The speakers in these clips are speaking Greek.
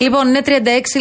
Λοιπόν, είναι 36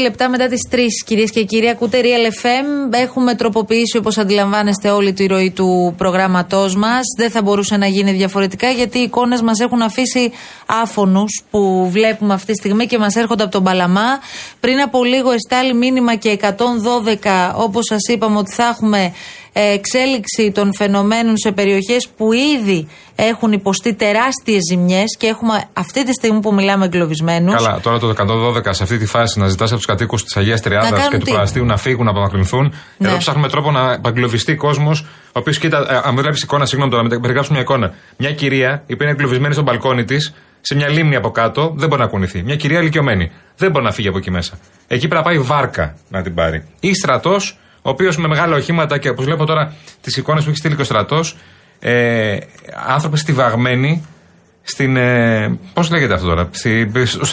λεπτά μετά τις 3, κυρίες και κύριοι. Ακούτε Real FM. Έχουμε τροποποιήσει, όπως αντιλαμβάνεστε, όλη τη ροή του προγράμματός μας. Δεν θα μπορούσε να γίνει διαφορετικά, γιατί οι εικόνες μας έχουν αφήσει άφωνους που βλέπουμε αυτή τη στιγμή και μας έρχονται από τον Παλαμά. Πριν από λίγο, εστάλει μήνυμα και 112, όπως σας είπαμε, ότι θα έχουμε εξέλιξη των φαινομένων σε περιοχές που ήδη έχουν υποστεί τεράστιες ζημιές και έχουμε αυτή τη στιγμή που μιλάμε εγκλωβισμένους. Καλά, τώρα το 112 σε αυτή τη φάση να ζητάς από τους κατοίκους της Αγίας Τριάδας και του Παραστείου να φύγουν, να απομακρυνθούν. Ναι. Εδώ ψάχνουμε τρόπο να εγκλωβιστεί κόσμος, ο οποίος κοίτα, ε, αν βλέπει εικόνα, συγγνώμη τώρα, να περιγράψουμε μια εικόνα. Μια κυρία, η οποία είναι εγκλωβισμένη στο μπαλκόνι της, σε μια λίμνη από κάτω, δεν μπορεί να κουνηθεί. Μια κυρία ηλικιωμένη. Δεν μπορεί να φύγει από εκεί μέσα. Εκεί πρέπει να πάει βάρκα να την πάρει. Ή στρατός, ο οποίος με μεγάλα οχήματα και όπως βλέπω τώρα τις εικόνες που έχει στείλει και ο στρατός, ε, άνθρωποι στιβαγμένοι στην. Ε, Πώς λέγεται αυτό τώρα, στη,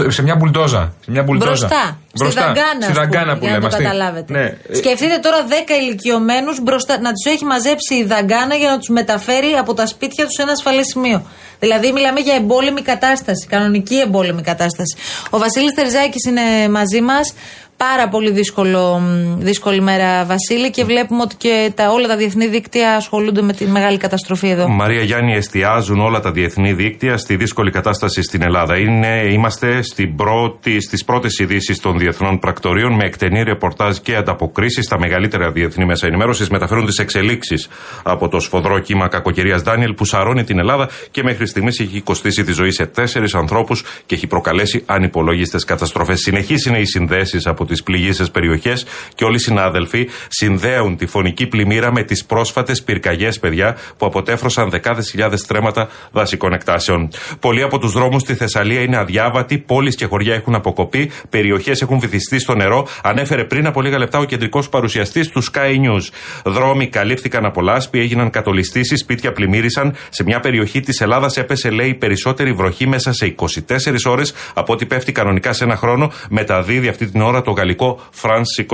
σε μια μπουλντόζα. Σε μια μπουλντόζα. Μπροστά. Μπροστά. Στη δαγκάνα, στη δαγκάνα που, λέμε. Να το καταλάβετε. Ναι. Σκεφτείτε τώρα 10 ηλικιωμένους να τους έχει μαζέψει η δαγκάνα για να τους μεταφέρει από τα σπίτια τους σε ένα ασφαλές σημείο. Δηλαδή, μιλάμε για εμπόλεμη κατάσταση, κανονική εμπόλεμη κατάσταση. Ο Βασίλης Τερζάκης είναι μαζί μας. Πάρα πολύ δύσκολο, δύσκολη μέρα, Βασίλη, και βλέπουμε ότι και τα, όλα τα διεθνή δίκτυα ασχολούνται με τη μεγάλη καταστροφή εδώ. Μαρία Γιάννη, εστιάζουν όλα τα διεθνή δίκτυα στη δύσκολη κατάσταση στην Ελλάδα. Είναι, είμαστε στην πρώτη, στις πρώτες ειδήσεις των διεθνών πρακτορείων με εκτενή ρεπορτάζ και ανταποκρίσεις στα μεγαλύτερα διεθνή μέσα ενημέρωσης. Μεταφέρουν τι εξελίξεις από το σφοδρό κύμα κακοκαιρίας Ντάνιελ που σαρώνει την Ελλάδα και μέχρι στιγμής έχει κοστίσει τη ζωή σε τέσσερις ανθρώπους και έχει προκαλέσει ανυπολόγιστες καταστροφές. Συνεχεί είναι οι συνδέσεις από τις πληγήσεις περιοχές και όλοι οι συνάδελφοι συνδέουν τη φωνική πλημμύρα με τις πρόσφατες πυρκαγιές, παιδιά, που αποτέφρωσαν δεκάδες χιλιάδες στρέμματα δασικών εκτάσεων. Πολλοί από τους δρόμους στη Θεσσαλία είναι αδιάβατοι, πόλεις και χωριά έχουν αποκοπεί, περιοχές έχουν βυθιστεί στο νερό, ανέφερε πριν από λίγα λεπτά ο κεντρικός παρουσιαστής του Sky News. Δρόμοι καλύφθηκαν από λάσπη, έγιναν κατολιστήσεις, σπίτια πλημμύρισαν. Σε μια περιοχή της Ελλάδας έπεσε, λέει, περισσότερη βροχή μέσα σε 24 ώρες από ό,τι πέφτει κανονικά σε ένα χρόνο. Μεταδίδει αυτή την ώρα το γαλλικό France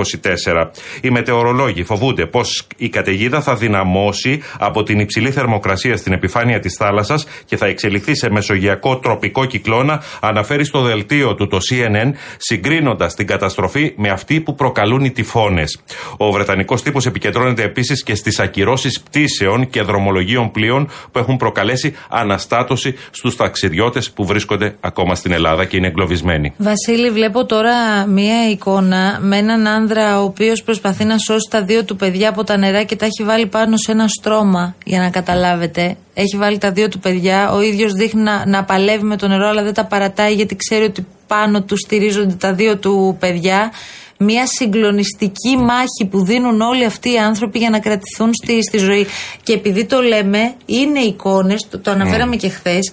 24. Οι μετεωρολόγοι φοβούνται πως η καταιγίδα θα δυναμώσει από την υψηλή θερμοκρασία στην επιφάνεια της θάλασσας και θα εξελιχθεί σε μεσογειακό τροπικό κυκλώνα, αναφέρει στο δελτίο του το CNN, συγκρίνοντας την καταστροφή με αυτή που προκαλούν οι τυφώνες. Ο Βρετανικός τύπος επικεντρώνεται επίσης και στις ακυρώσεις πτήσεων και δρομολογίων πλοίων που έχουν προκαλέσει αναστάτωση στους ταξιδιώτες που βρίσκονται ακόμα στην Ελλάδα και είναι εγκλωβισμένοι. Βασίλη, βλέπω τώρα μία εικόνα με έναν άνδρα ο οποίος προσπαθεί να σώσει τα δύο του παιδιά από τα νερά και τα έχει βάλει πάνω σε ένα στρώμα, για να καταλάβετε. Έχει βάλει τα δύο του παιδιά. Ο ίδιος δείχνει να, να παλεύει με το νερό, αλλά δεν τα παρατάει γιατί ξέρει ότι πάνω του στηρίζονται τα δύο του παιδιά. Μια συγκλονιστική μάχη που δίνουν όλοι αυτοί οι άνθρωποι για να κρατηθούν στη, στη ζωή. Και επειδή το λέμε, είναι εικόνες, το, το αναφέραμε mm. και χθες,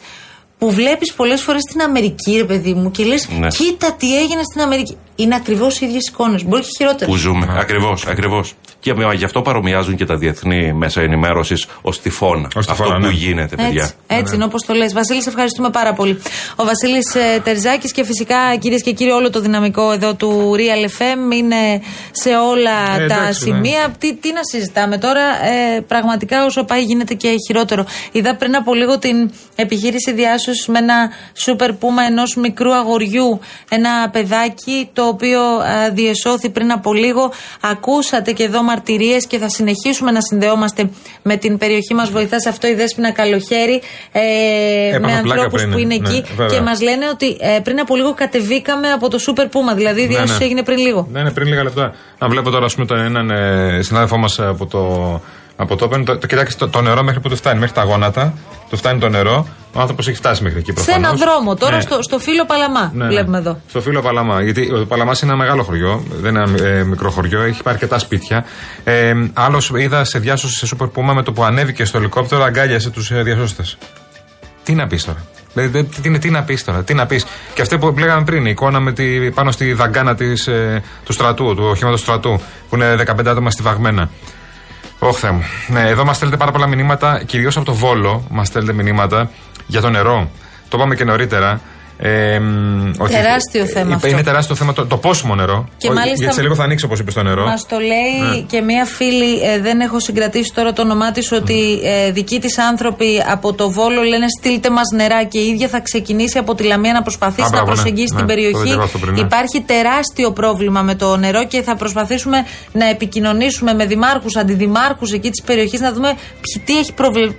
που βλέπεις πολλές φορές στην Αμερική, ρε παιδί μου, και λες: ναι. Κοίτα τι έγινε στην Αμερική. Είναι ακριβώς οι ίδιες εικόνες. Μπορεί και χειρότερα. Που ζούμε. Ναι. Ακριβώς, ακριβώς. Και γι' αυτό παρομοιάζουν και τα διεθνή μέσα ενημέρωσης ως τυφώνα. Αυτό που ναι. γίνεται, παιδιά. Έτσι, έτσι είναι όπως το λες. Βασίλης, σε ευχαριστούμε πάρα πολύ. Ο Βασίλης ε, Τερζάκης και φυσικά κυρίες και κύριοι, όλο το δυναμικό εδώ του Real FM είναι σε όλα ε, τα σημεία. Ναι. Τι, τι να συζητάμε τώρα, ε, πραγματικά όσο πάει γίνεται και χειρότερο. Είδα πριν από λίγο την επιχείρηση διάσωσης με ένα σούπερ πούμα ενός μικρού αγοριού. Ένα παιδάκι το οποίο ε, διεσώθη πριν από λίγο. Ακούσατε και εδώ μαρτυρίες και θα συνεχίσουμε να συνδεόμαστε με την περιοχή μας. Βοηθάς σε αυτό η Δέσπινα Καλοχέρη ε, με ανθρώπους που είναι ναι, εκεί και μας λένε ότι ε, πριν από λίγο κατεβήκαμε από το Σούπερ Πούμα. Δηλαδή η ναι, διάσωση ναι. έγινε πριν λίγο. Ναι, ναι, πριν λίγα λεπτά. Να βλέπω τώρα, ας πούμε, τον έναν ε, συνάδελφό μας από το από το το, το, κοιτάξτε το, το, νερό μέχρι που το φτάνει, μέχρι τα γόνατα. Το φτάνει το νερό. Ο άνθρωπος έχει φτάσει μέχρι εκεί προφανώς. Σε ένα δρόμο, τώρα ναι. στο, στο φύλλο Παλαμά. Ναι, ναι. βλέπουμε εδώ. Στο φύλλο Παλαμά. Γιατί ο Παλαμάς είναι ένα μεγάλο χωριό, δεν είναι ένα ε, μικρό χωριό, έχει πάρει αρκετά σπίτια. Ε, Άλλος είδα σε διάσωση σε Σούπερ Πούμα με το που ανέβηκε στο ελικόπτερο, αγκάλιασε τους ε, διασώστες. Τι να πεις τώρα; Δηλαδή, τι, τι να πεις τώρα, τι να πεις; Και αυτή που λέγαμε πριν, η εικόνα με τη, πάνω στη δαγκάνα της, ε, του στρατού, του οχήματος στρατού, που είναι 15 άτομα στιβαγμένα. Όχι Θεέ μου. Ναι, εδώ μας στέλνετε πάρα πολλά μηνύματα, κυρίως από το Βόλο μας στέλνετε μηνύματα για το νερό. Το είπαμε και νωρίτερα. Ε, όχι, τεράστιο θέμα. Αυτό. Είναι τεράστιο θέμα το, το πόσιμο νερό. Και μάλιστα, γιατί σε λίγο θα ανοίξει, όπως είπες, το νερό. Μας το λέει ναι. και μία φίλη, ε, δεν έχω συγκρατήσει τώρα το όνομά της, ότι ε, δικοί της άνθρωποι από το Βόλο λένε στείλτε μας νερά και η ίδια θα ξεκινήσει από τη Λαμία να προσπαθήσει να ναι. προσεγγίσει ναι, την περιοχή. Ναι. Υπάρχει τεράστιο πρόβλημα με το νερό και θα προσπαθήσουμε να επικοινωνήσουμε με δημάρχους, αντιδημάρχους εκεί της περιοχής να δούμε τι έχει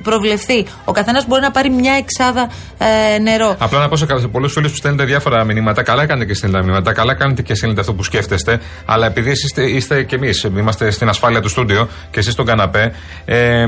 προβλεφθεί. Ο καθένας μπορεί να πάρει μια εξάδα ε, νερό. Απλά να πω σε πολλούς φίλου που στέλνετε διάφορα μηνύματα. Καλά κάνετε και στέλνετε μηνύματα. Καλά κάνετε και στέλνετε αυτό που σκέφτεστε. Αλλά επειδή είστε, είστε κι εμείς, είμαστε στην ασφάλεια του στούντιο και εσείς στον καναπέ, ε,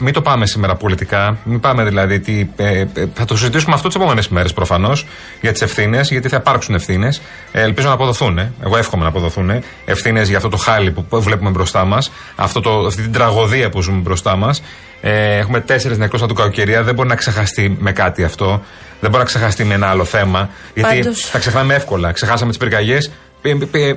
μην το πάμε σήμερα πολιτικά. Μην πάμε δηλαδή. Τι, ε, ε θα το συζητήσουμε αυτό τις επόμενες μέρες προφανώς για τις ευθύνες, γιατί θα υπάρξουν ευθύνες. Ε, ελπίζω να αποδοθούν. Εγώ εύχομαι να αποδοθούν ευθύνες για αυτό το χάλι που βλέπουμε μπροστά μας, αυτή την τραγωδία που ζούμε μπροστά μας. Ε, έχουμε τέσσερις νεκρούς από την κακοκαιρία. Δεν μπορεί να ξεχαστεί με κάτι αυτό. Δεν μπορεί να ξεχαστεί με ένα άλλο θέμα. Γιατί Πάντως... θα ξεχνάμε εύκολα. Ξεχάσαμε τις πυρκαγιές.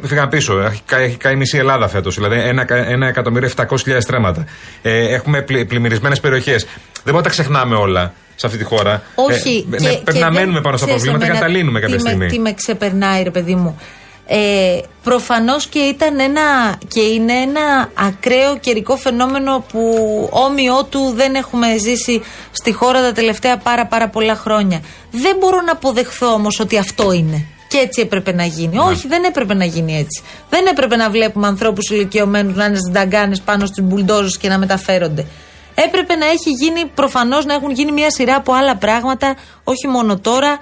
Φύγαμε πίσω. Έχει, έχει καεί μισή Ελλάδα φέτος. Δηλαδή ένα, ένα εκατομμύριο 700.000 στρέμματα. Ε, έχουμε πλη, πλημμυρισμένες περιοχές. Δεν μπορούμε να τα ξεχνάμε όλα σε αυτή τη χώρα. Όχι. Ε, και, ναι, πρέπει να μένουμε πάνω στα προβλήματα και να τα λύνουμε κάποια στιγμή. Τι με ξεπερνάει, ρε παιδί μου. Ε, προφανώς και ήταν ένα και είναι ένα ακραίο καιρικό φαινόμενο που όμοιό του δεν έχουμε ζήσει στη χώρα τα τελευταία πάρα πάρα πολλά χρόνια. Δεν μπορώ να αποδεχθώ όμως ότι αυτό είναι. Και έτσι έπρεπε να γίνει. Ναι. Όχι, δεν έπρεπε να γίνει έτσι. Δεν έπρεπε να βλέπουμε ανθρώπους ηλικιωμένους να είναι στι νταγκάνε πάνω στις μπουλντόζες και να μεταφέρονται. Έπρεπε να έχει γίνει, προφανώς να έχουν γίνει μια σειρά από άλλα πράγματα, όχι μόνο τώρα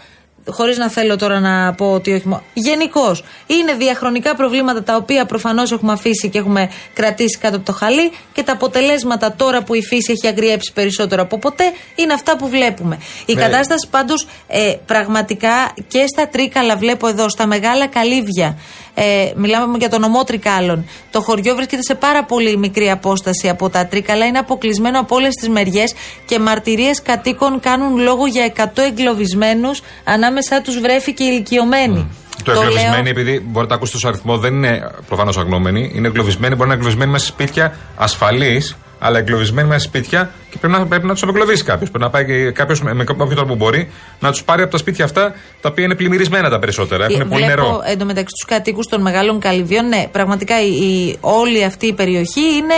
χωρίς να θέλω τώρα να πω ότι όχι μόνο. Γενικώς. Είναι διαχρονικά προβλήματα τα οποία προφανώς έχουμε αφήσει και έχουμε κρατήσει κάτω από το χαλί και τα αποτελέσματα τώρα που η φύση έχει αγριέψει περισσότερο από ποτέ είναι αυτά που βλέπουμε. Η ναι. κατάσταση πάντως ε, πραγματικά και στα τρίκαλα βλέπω εδώ, στα μεγάλα καλύβια. Ε, μιλάμε για τον ομό Τρικάλων. Το χωριό βρίσκεται σε πάρα πολύ μικρή απόσταση από τα Τρίκαλα, είναι αποκλεισμένο από όλες τις μεριές και μαρτυρίες κατοίκων κάνουν λόγο για 100 εγκλωβισμένους, ανάμεσά τους βρέφη και ηλικιωμένοι. Το, το εγκλωβισμένοι, επειδή μπορείτε να ακούσετε το αριθμό, δεν είναι προφανώς αγνώμενοι. Είναι εγκλωβισμένοι, μπορεί να είναι εγκλωβισμένοι μέσα σε σπίτια ασφαλείς, αλλά εγκλωβισμένοι μέσα σε σπίτια και πρέπει να, πρέπει να τους απεγκλωβίσει κάποιος. Πρέπει να πάει κάποιος με κάποιο τρόπο που μπορεί να τους πάρει από τα σπίτια αυτά τα οποία είναι πλημμυρισμένα τα περισσότερα. Έχουν πολύ νερό. Εντωμεταξύ τους κατοίκους των μεγάλων καλυβίων, ναι, πραγματικά η, η, όλη αυτή η περιοχή είναι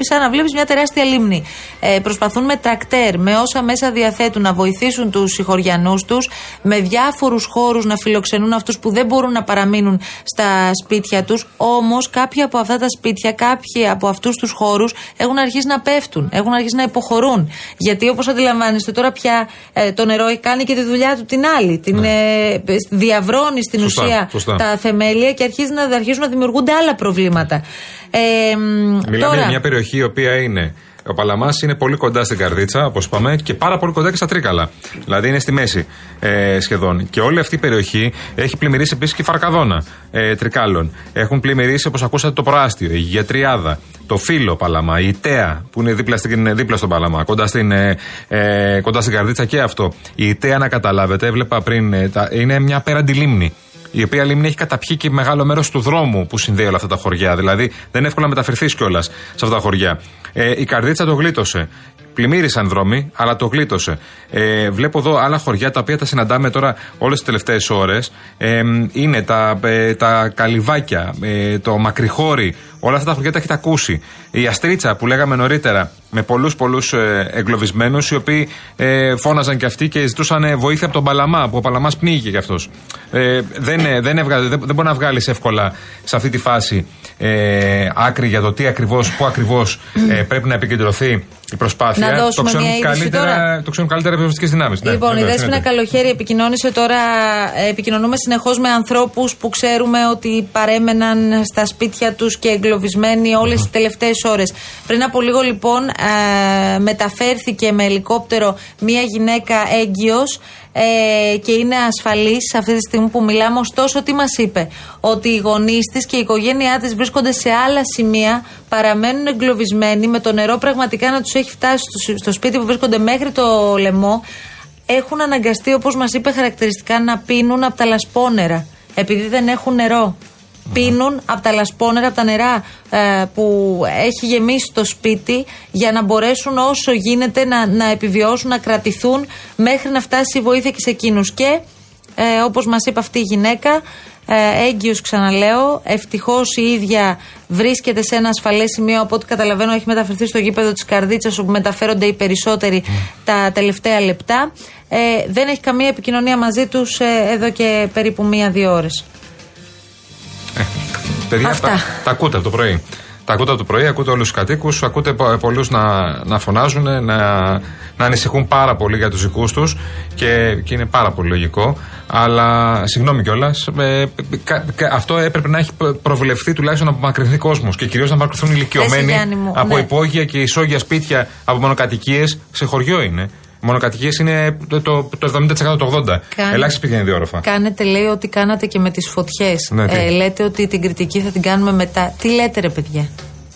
σαν να βλέπεις μια τεράστια λίμνη. Ε, προσπαθούν με τρακτέρ, με όσα μέσα διαθέτουν να βοηθήσουν τους συγχωριανούς τους, με διάφορους χώρους να φιλοξενούν αυτούς που δεν μπορούν να παραμείνουν στα σπίτια τους. Όμως κάποια από αυτά τα σπίτια, κάποιοι από αυτούς τους χώρους έχουν αρχίσει να πέφτουν, έχουν αρχίσει να υποχωρούν. Γιατί όπως αντιλαμβάνεστε τώρα πια ε, το νερό κάνει και τη δουλειά του την άλλη. Την ναι. ε, διαβρώνει στην ουσία τα θεμέλια και αρχίζει να, αρχίζουν να δημιουργούνται άλλα προβλήματα. Ε, Μιλάμε τώρα... για μια περιοχή η οποία είναι ο Παλαμάς είναι πολύ κοντά στην Καρδίτσα, όπως είπαμε, και πάρα πολύ κοντά και στα Τρίκαλα. Δηλαδή είναι στη μέση ε, σχεδόν. Και όλη αυτή η περιοχή έχει πλημμυρίσει επίσης και η Φαρκαδόνα ε, Τρικάλων. Έχουν πλημμυρίσει, όπως ακούσατε, το Προάστιο, η Γετριάδα, το Φίλο Παλαμά, η Ιταία που είναι δίπλα, στην, δίπλα στον Παλαμά, κοντά στην, ε, ε, κοντά στην Καρδίτσα και αυτό. Η Ιταία, να καταλάβετε, έβλεπα πριν, ε, τα, είναι μια απέραντη λίμνη η οποία λίμνη έχει καταπιεί και μεγάλο μέρος του δρόμου που συνδέει όλα αυτά τα χωριά. Δηλαδή δεν είναι εύκολο να μεταφερθείς κιόλας σε αυτά τα χωριά. Ε, η καρδίτσα το γλίτωσε. Πλημμύρισαν δρόμοι, αλλά το γλίτωσε. Ε, βλέπω εδώ άλλα χωριά τα οποία τα συναντάμε τώρα όλες τις τελευταίες ώρες. Ε, είναι τα, ε, τα καλυβάκια, ε, το μακριχώρι, όλα αυτά τα χωριά τα έχετε ακούσει. Η Αστρίτσα που λέγαμε νωρίτερα, με πολλούς πολλούς ε, εγκλωβισμένους, οι οποίοι ε, φώναζαν και αυτοί και ζητούσαν βοήθεια από τον Παλαμά, που ο Παλαμάς πνίγηκε κι αυτό. Ε, δεν, δεν, δεν, δεν μπορεί να βγάλεις εύκολα σε αυτή τη φάση ε, άκρη για το τι ακριβώς, πού ακριβώς ε, πρέπει να επικεντρωθεί η προσπάθεια. Να δώσουμε το μια καλύτερα, Το ξέρουν καλύτερα οι δυνάμεις. Ναι, λοιπόν, η Δέσποινα Καλοχέρη επικοινώνησε τώρα. Ε, επικοινωνούμε συνεχώς με ανθρώπους που ξέρουμε ότι παρέμεναν στα σπίτια τους και εγκλωβισμένοι όλες τις τελευταίες ώρες. Πριν από λίγο, λοιπόν, ε, μεταφέρθηκε με ελικόπτερο μία γυναίκα έγκυος ε, και είναι ασφαλής αυτή τη στιγμή που μιλάμε. Ωστόσο, τι μας είπε, ότι οι γονείς της και η οικογένειά της βρίσκονται σε άλλα σημεία, παραμένουν εγκλωβισμένοι, με το νερό πραγματικά να τους έχει φτάσει στο, σπίτι που βρίσκονται μέχρι το λαιμό. Έχουν αναγκαστεί, όπως μας είπε χαρακτηριστικά, να πίνουν από τα λασπόνερα, επειδή δεν έχουν νερό πίνουν από τα λασπόνερα, από τα νερά ε, που έχει γεμίσει το σπίτι για να μπορέσουν όσο γίνεται να, να επιβιώσουν, να κρατηθούν μέχρι να φτάσει η βοήθεια και σε εκείνους. Και Ε, Όπως μας είπε αυτή η γυναίκα, ε, έγκυος ξαναλέω. Ευτυχώς η ίδια βρίσκεται σε ένα ασφαλές σημείο. Από ό,τι καταλαβαίνω, έχει μεταφερθεί στο γήπεδο της Καρδίτσας, όπου μεταφέρονται οι περισσότεροι τα τελευταία λεπτά. Ε, δεν έχει καμία επικοινωνία μαζί τους ε, εδώ και περίπου μία-δύο ώρες. Ε, παιδιά, Αυτά. Τα, τα ακούτε από το πρωί. Τα ακούτε από το πρωί, ακούτε όλους τους κατοίκους, ακούτε πολλούς να, να φωνάζουν, να, να ανησυχούν πάρα πολύ για τους δικούς τους και, και είναι πάρα πολύ λογικό. Αλλά συγγνώμη κιόλας, ε, αυτό έπρεπε να έχει προβλεφθεί τουλάχιστον από μακρινθεί κόσμος και κυρίως να αποκριθούν ηλικιωμένοι από ναι. υπόγεια και ισόγεια σπίτια από μονοκατοικίες σε χωριό είναι μονοκατοικίες είναι το, το, το 70% το 80%. Ελάχιστα σπίτια είναι διόροφα. Κάνετε, λέει, ότι κάνατε και με τις φωτιές. Ναι, ε, λέτε ότι την κριτική θα την κάνουμε μετά. Τι λέτε, ρε παιδιά;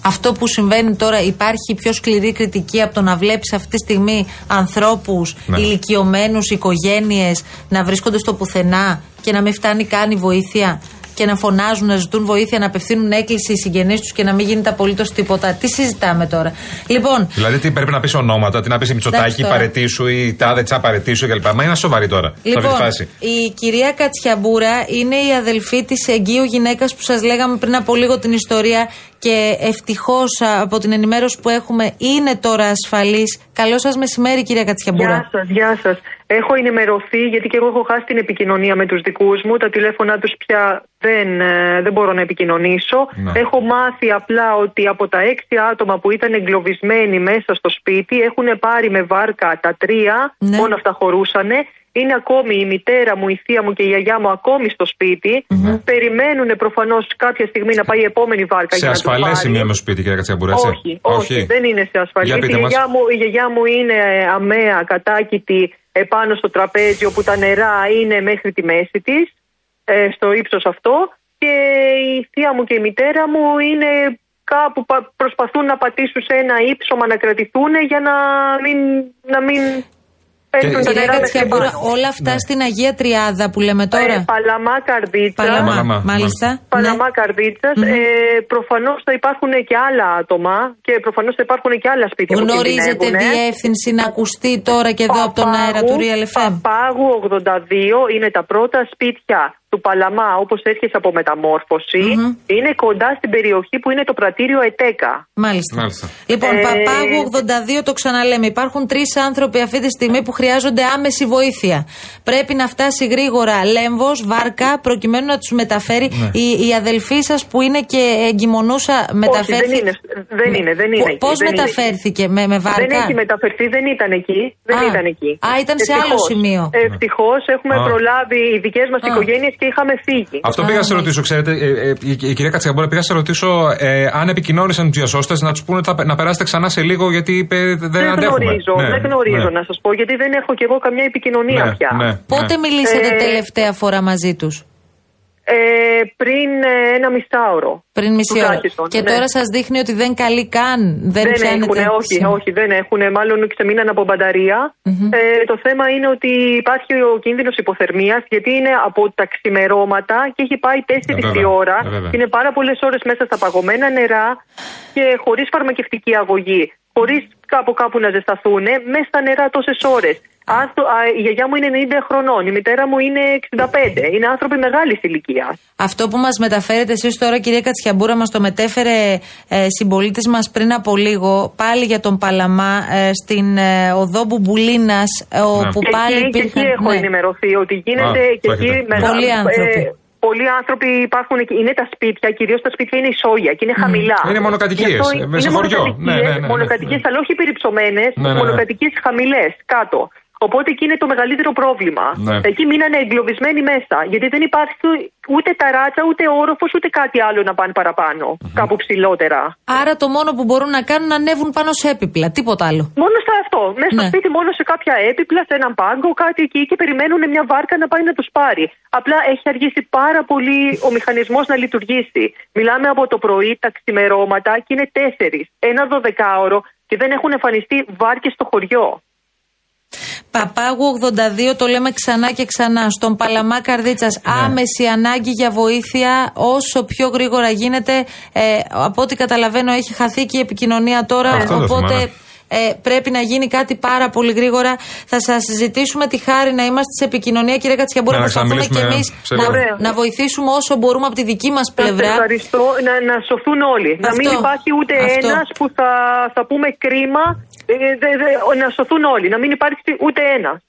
Αυτό που συμβαίνει τώρα, υπάρχει πιο σκληρή κριτική από το να βλέπεις αυτή τη στιγμή ανθρώπους, ναι. ηλικιωμένους, οικογένειες να βρίσκονται στο πουθενά και να μην φτάνει καν η βοήθεια; Και να φωνάζουν, να ζητούν βοήθεια, να απευθύνουν έκκληση οι συγγενείς τους και να μην γίνεται απολύτως τίποτα. Τι συζητάμε τώρα; Λοιπόν. Δηλαδή, τι πρέπει να πεις ονόματα, τι να πεις Μητσοτάκη, παρετήσου ή τάδε τσα παρετήσου κλπ. Μα είναι σοβαρή τώρα. Λοιπόν, φάση. η κυρία Κατσιαμπούρα είναι η αδελφή της εγγύου γυναίκας που σας λέγαμε πριν από λίγο την ιστορία και ευτυχώς από την ενημέρωση που έχουμε είναι τώρα ασφαλής. Καλό σας μεσημέρι, κυρία Κατσιαμπούρα. Γεια σας, γεια σας. Έχω ενημερωθεί, γιατί και εγώ έχω χάσει την επικοινωνία με τους δικούς μου. Τα τηλέφωνά τους πια δεν, ε, δεν μπορώ να επικοινωνήσω. Ναι. Έχω μάθει απλά ότι από τα έξι άτομα που ήταν εγκλωβισμένοι μέσα στο σπίτι έχουν πάρει με βάρκα τα τρία, ναι. μόνο αυτά χωρούσανε. Είναι ακόμη η μητέρα μου, η θεία μου και η γιαγιά μου ακόμη στο σπίτι. Mm-hmm. Περιμένουν προφανώς κάποια στιγμή να πάει η επόμενη βάρκα σε για να Σε ασφαλές σημείο με σπίτι, κύριε Κατσιαμπουρά. Όχι, όχι, δεν είναι σε ασφαλές. Η, γιαγιά μου, η γιαγιά μου είναι αμαία, κατάκητη επάνω στο τραπέζι όπου τα νερά είναι μέχρι τη μέση της, ε, στο ύψος αυτό. Και η θεία μου και η μητέρα μου είναι κάπου προσπαθούν να πατήσουν σε ένα ύψωμα να κρατηθούν για να μην, να μην Κυρία Κατσιαμπούρα, όλα αυτά ναι. στην Αγία Τριάδα που λέμε τώρα. Ε, Παλαμά Καρδίτσα. Παλαμά, μάλιστα. Παλαμά ναι. Καρδίτσα. Mm-hmm. Ε, προφανώς θα υπάρχουν και άλλα άτομα και προφανώς θα υπάρχουν και άλλα σπίτια Γνωρίζετε που διεύθυνση να ακουστεί τώρα και εδώ από τον αέρα του Real FM. Παπάγου 82 είναι τα πρώτα σπίτια του Παλαμά, όπως έρχεσαι από μεταμόρφωση, mm-hmm. είναι κοντά στην περιοχή που είναι το πρατήριο ΕΤΕΚΑ. Μάλιστα. Μάλιστα. Λοιπόν, ε... Παπάγου 82 το ξαναλέμε. Υπάρχουν τρεις άνθρωποι αυτή τη στιγμή που χρειάζονται άμεση βοήθεια. Πρέπει να φτάσει γρήγορα λέμβος, βάρκα, προκειμένου να τους μεταφέρει. Ναι. Η, η αδελφή σας που είναι και εγκυμονούσα μεταφέρθηκε. Όχι, δεν είναι. Δεν είναι, δεν είναι Πώς μεταφέρθηκε, με, με βάρκα; Δεν έχει μεταφερθεί, δεν ήταν εκεί. Δεν ήταν εκεί. Α, ήταν σε άλλο σημείο. Ευτυχώς έχουμε προλάβει οι δικές μας οικογένειες και είχαμε φύγει. Αυτό πήγα σε ρωτήσω, ξέρετε, ε, ε, η, η κυρία Κατσιαμπόρα, πήγα σε ρωτήσω ε, αν επικοινώνησαν του διασώστε να τους πούνε να περάσετε ξανά σε λίγο γιατί είπε δεν, δεν Γνωρίζω, ναι, δεν γνωρίζω ναι. να σας πω γιατί δεν έχω κι εγώ καμιά επικοινωνία ναι, πια. Ναι, Πότε μιλήσατε ε, τελευταία φορά μαζί τους; Ε, πριν ε, ένα μισάωρο. Πριν μισή ώρα. Και ναι. τώρα σας δείχνει ότι δεν καλεί καν. Δεν, δεν έχουν, όχι, όχι, δεν έχουν. Μάλλον ξεμείναν από Ε, το θέμα είναι ότι υπάρχει ο κίνδυνος υποθερμίας, γιατί είναι από τα ξημερώματα και έχει πάει 4 η ώρα. Ε, είναι πάρα πολλές ώρες μέσα στα παγωμένα νερά και χωρίς φαρμακευτική αγωγή. Χωρίς κάπου κάπου να ζεσταθούν, μέσα στα νερά τόσες ώρες η γιαγιά μου είναι 90 χρονών, η μητέρα μου είναι 65. Είναι άνθρωποι μεγάλη ηλικία. Αυτό που μας μεταφέρετε εσείς τώρα, κυρία Κατσιαμπούρα, μας το μετέφερε ε, συμπολίτης μας πριν από λίγο, πάλι για τον Παλαμά, ε, στην ε, οδό Μπουμπουλίνας, ε, όπου και πάλι εκεί, υπήρχαν. Και εκεί έχω ναι. ενημερωθεί ότι γίνεται Α, και εκεί Πολλοί άνθρωποι. Ε, πολλοί άνθρωποι υπάρχουν εκεί. Είναι τα σπίτια, κυρίως τα σπίτια είναι ισόγεια και είναι χαμηλά. Είναι μονοκατοικίες. Είναι σε χωριό. Ναι, ναι, ναι, μονοκατοικίες, αλλά όχι περιψωμένες. Ναι, ναι, μονοκατοικίες χαμηλές κάτω. Οπότε εκεί είναι το μεγαλύτερο πρόβλημα. Ναι. Εκεί μείνανε εγκλωβισμένοι μέσα. Γιατί δεν υπάρχει ούτε ταράτσα, ούτε όροφος, ούτε κάτι άλλο να πάνε παραπάνω. Mm-hmm. Κάπου ψηλότερα. Άρα το μόνο που μπορούν να κάνουν είναι να ανέβουν πάνω σε έπιπλα. Τίποτα άλλο. Μόνο σε αυτό. Μέσα ναι. στο σπίτι, μόνο σε κάποια έπιπλα, σε έναν πάγκο, κάτι εκεί και περιμένουν μια βάρκα να πάει να τους πάρει. Απλά έχει αργήσει πάρα πολύ ο μηχανισμός να λειτουργήσει. Μιλάμε από το πρωί, τα ξημερώματα και είναι τέσσερις. Ένα δωδεκάωρο και δεν έχουν εμφανιστεί βάρκες στο χωριό. Παπάγου 82 το λέμε ξανά και ξανά. Στον Παλαμά Καρδίτσας. Ναι. Άμεση ανάγκη για βοήθεια όσο πιο γρήγορα γίνεται. Ε, από ό,τι καταλαβαίνω έχει χαθεί και η επικοινωνία τώρα. οπότε Ε, πρέπει να γίνει κάτι πάρα πολύ γρήγορα. Θα σας ζητήσουμε τη χάρη να είμαστε σε επικοινωνία, κύριε Κατσιαμπούρα, να προσπαθούμε και εμείς να, να, βοηθήσουμε όσο μπορούμε από τη δική μας πλευρά. Ευχαριστώ. Να, να σωθούν όλοι. Να μην υπάρχει ούτε ένας που θα, θα πούμε κρίμα. Ε, δε, δε, να σωθούν όλοι. Να μην υπάρχει ούτε ένας.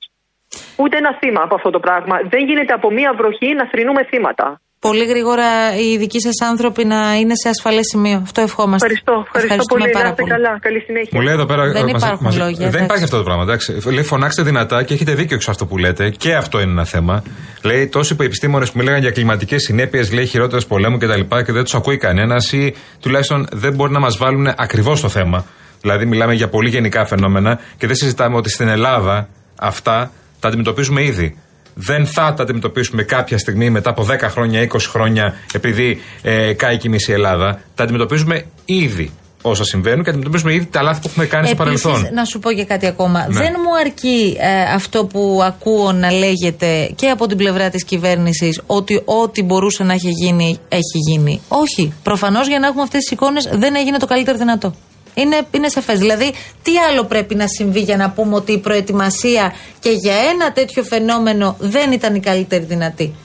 Ούτε ένα θύμα από αυτό το πράγμα. Δεν γίνεται από μία βροχή να θρυνούμε θύματα πολύ γρήγορα οι δικοί σας άνθρωποι να είναι σε ασφαλές σημείο. Αυτό ευχόμαστε. Ευχαριστώ, ευχαριστώ πολύ. Πάρα πολύ. καλά. Καλή συνέχεια. Μου λέει εδώ πέρα, δεν υπάρχουν μας, λόγια. Δεν υπάρχει αυτό το πράγμα. Εντάξει. Λέει φωνάξτε δυνατά και έχετε δίκιο σε αυτό που λέτε. Και αυτό είναι ένα θέμα. Λέει τόσοι επιστήμονε που μιλάγαν για κλιματικές συνέπειες, λέει χειρότερες πολέμου κτλ. Και, και δεν τους ακούει κανένας ή τουλάχιστον δεν μπορεί να μας βάλουν ακριβώς το θέμα. Δηλαδή μιλάμε για πολύ γενικά φαινόμενα και δεν συζητάμε ότι στην Ελλάδα αυτά τα αντιμετωπίζουμε ήδη δεν θα τα αντιμετωπίσουμε κάποια στιγμή μετά από 10 χρόνια, 20 χρόνια, επειδή ε, κάει και η μισή Ελλάδα. Τα αντιμετωπίζουμε ήδη όσα συμβαίνουν και αντιμετωπίζουμε ήδη τα λάθη που έχουμε κάνει Επίσης, στο παρελθόν. Να σου πω και κάτι ακόμα. Ναι. Δεν μου αρκεί ε, αυτό που ακούω να λέγεται και από την πλευρά της κυβέρνησης ότι ό,τι μπορούσε να έχει γίνει, έχει γίνει. Όχι. Προφανώς για να έχουμε αυτές τις εικόνες δεν έγινε το καλύτερο δυνατό. Είναι, είναι σαφές. Δηλαδή, τι άλλο πρέπει να συμβεί για να πούμε ότι η προετοιμασία και για ένα τέτοιο φαινόμενο δεν ήταν η καλύτερη δυνατή;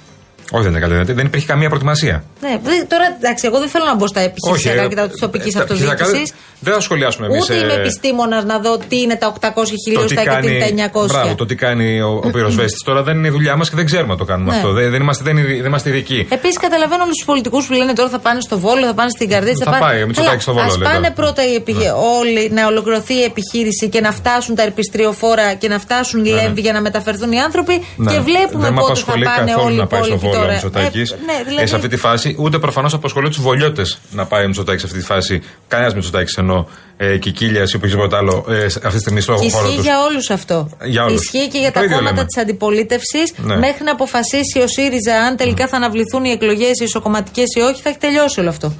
Όχι, δεν είναι καλύτερη. Δεν υπήρχε καμία προετοιμασία. Ναι, τώρα εντάξει, εγώ δεν θέλω να μπω στα επιχειρησιακά ε, και τα τη τοπική αυτοδιοίκησης. Δεν θα σχολιάσουμε εμείς. Ούτε είμαι ε, επιστήμονας να δω τι είναι τα 800 χιλιοστά και τι είναι τα 900. Μπράβο, το τι κάνει ο, ο πυροσβέστης. Τώρα δεν είναι η δουλειά μας και δεν ξέρουμε να το κάνουμε ναι. αυτό. Δεν, δεν, είμαστε, δεν, δεν είμαστε ειδικοί. Επίσης, καταλαβαίνω όλους τους πολιτικούς που λένε τώρα θα πάνε στο βόλο, θα πάνε στην καρδίτσα. Θα, θα πάει, πάει στο βόλο. Α πάνε πρώτα οι ναι. όλοι να ολοκληρωθεί η επιχείρηση και να φτάσουν τα ερπιστριοφόρα και να φτάσουν οι ναι, λέμβοι για να μεταφερθούν οι άνθρωποι και βλέπουμε πότε θα πάνε όλοι οι υπόλοιποι τώρα. Ναι, δηλαδή... σε αυτή τη φάση, ούτε προφανώς απασχολεί τους βολιώτες να πάει ο Μητσοτάκης σε αυτή τη φάση. Κανένας Μητσοτάκης ενώ ε, Κικίλια ή οποιοδήποτε άλλο ε, αυτή τη στιγμή στο χώρο Ισχύει για όλους αυτό. Για όλους. Ισχύει και για τα κόμματα της αντιπολίτευσης. Ναι. Μέχρι να αποφασίσει ο ΣΥΡΙΖΑ αν τελικά θα αναβληθούν οι εκλογές, οι ισοκομματικές ή όχι, θα έχει τελειώσει όλο αυτό.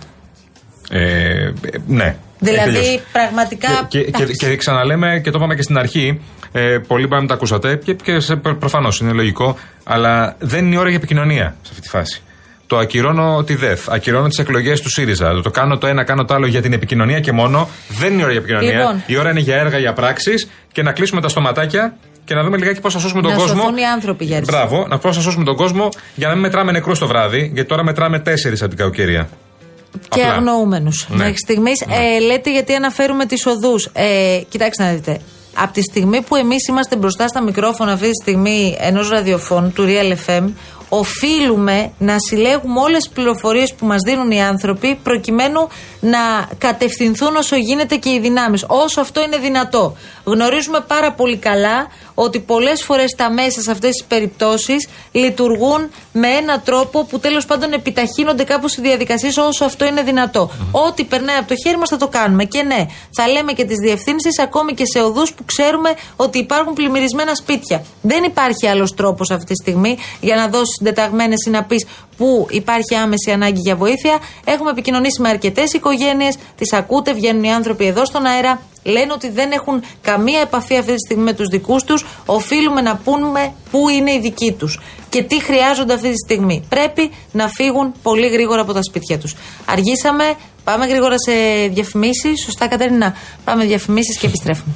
Ε, ναι. Δηλαδή, πραγματικά. Και, και, και, και, ξαναλέμε και το είπαμε και στην αρχή. Ε, πολλοί πάμε τα ακούσατε και, και προφανώς είναι λογικό. Αλλά δεν είναι η ώρα για επικοινωνία σε αυτή τη φάση. Το ακυρώνω τη ΔΕΘ, ακυρώνω τις εκλογές του ΣΥΡΙΖΑ. Το κάνω το ένα, κάνω το άλλο για την επικοινωνία και μόνο. Δεν είναι η ώρα για επικοινωνία. Λοιπόν. Η ώρα είναι για έργα, για πράξεις και να κλείσουμε τα στοματάκια και να δούμε λιγάκι πώς θα σώσουμε τον κόσμο. Να οι άνθρωποι για Μπράβο, να πώς θα σώσουμε τον κόσμο για να μην μετράμε νεκρούς το βράδυ, γιατί τώρα μετράμε τέσσερις από την κακοκαιρία. Και αγνοούμενους. Ναι. Μέχρι στιγμής ναι. ε, λέτε γιατί αναφέρουμε τις οδούς. Ε, κοιτάξτε να δείτε. Από τη στιγμή που εμείς είμαστε μπροστά στα μικρόφωνα αυτή τη στιγμή ενός ραδιοφώνου του Real FM, οφείλουμε να συλλέγουμε όλες τις πληροφορίες που μας δίνουν οι άνθρωποι προκειμένου να κατευθυνθούν όσο γίνεται και οι δυνάμεις. Όσο αυτό είναι δυνατό. Γνωρίζουμε πάρα πολύ καλά ότι πολλές φορές τα μέσα σε αυτές τις περιπτώσεις λειτουργούν με έναν τρόπο που τέλος πάντων επιταχύνονται κάπως οι διαδικασίες όσο αυτό είναι δυνατό. Ό,τι περνάει από το χέρι μας θα το κάνουμε. Και ναι, θα λέμε και τις διευθύνσεις ακόμη και σε οδούς που ξέρουμε ότι υπάρχουν πλημμυρισμένα σπίτια. Δεν υπάρχει άλλος τρόπος αυτή τη στιγμή για να δώσεις συντεταγμένες ή να πει που υπάρχει άμεση ανάγκη για βοήθεια. Έχουμε επικοινωνήσει με αρκετές οικογένειες, τις ακούτε, βγαίνουν οι άνθρωποι εδώ στον αέρα, λένε ότι δεν έχουν καμία επαφή αυτή τη στιγμή με τους δικούς τους. Οφείλουμε να πούμε πού είναι οι δικοί τους και τι χρειάζονται αυτή τη στιγμή. Πρέπει να φύγουν πολύ γρήγορα από τα σπίτια τους. Αργήσαμε, πάμε γρήγορα σε διαφημίσεις. Σωστά, Κατερίνα. Πάμε διαφημίσεις και επιστρέφουμε.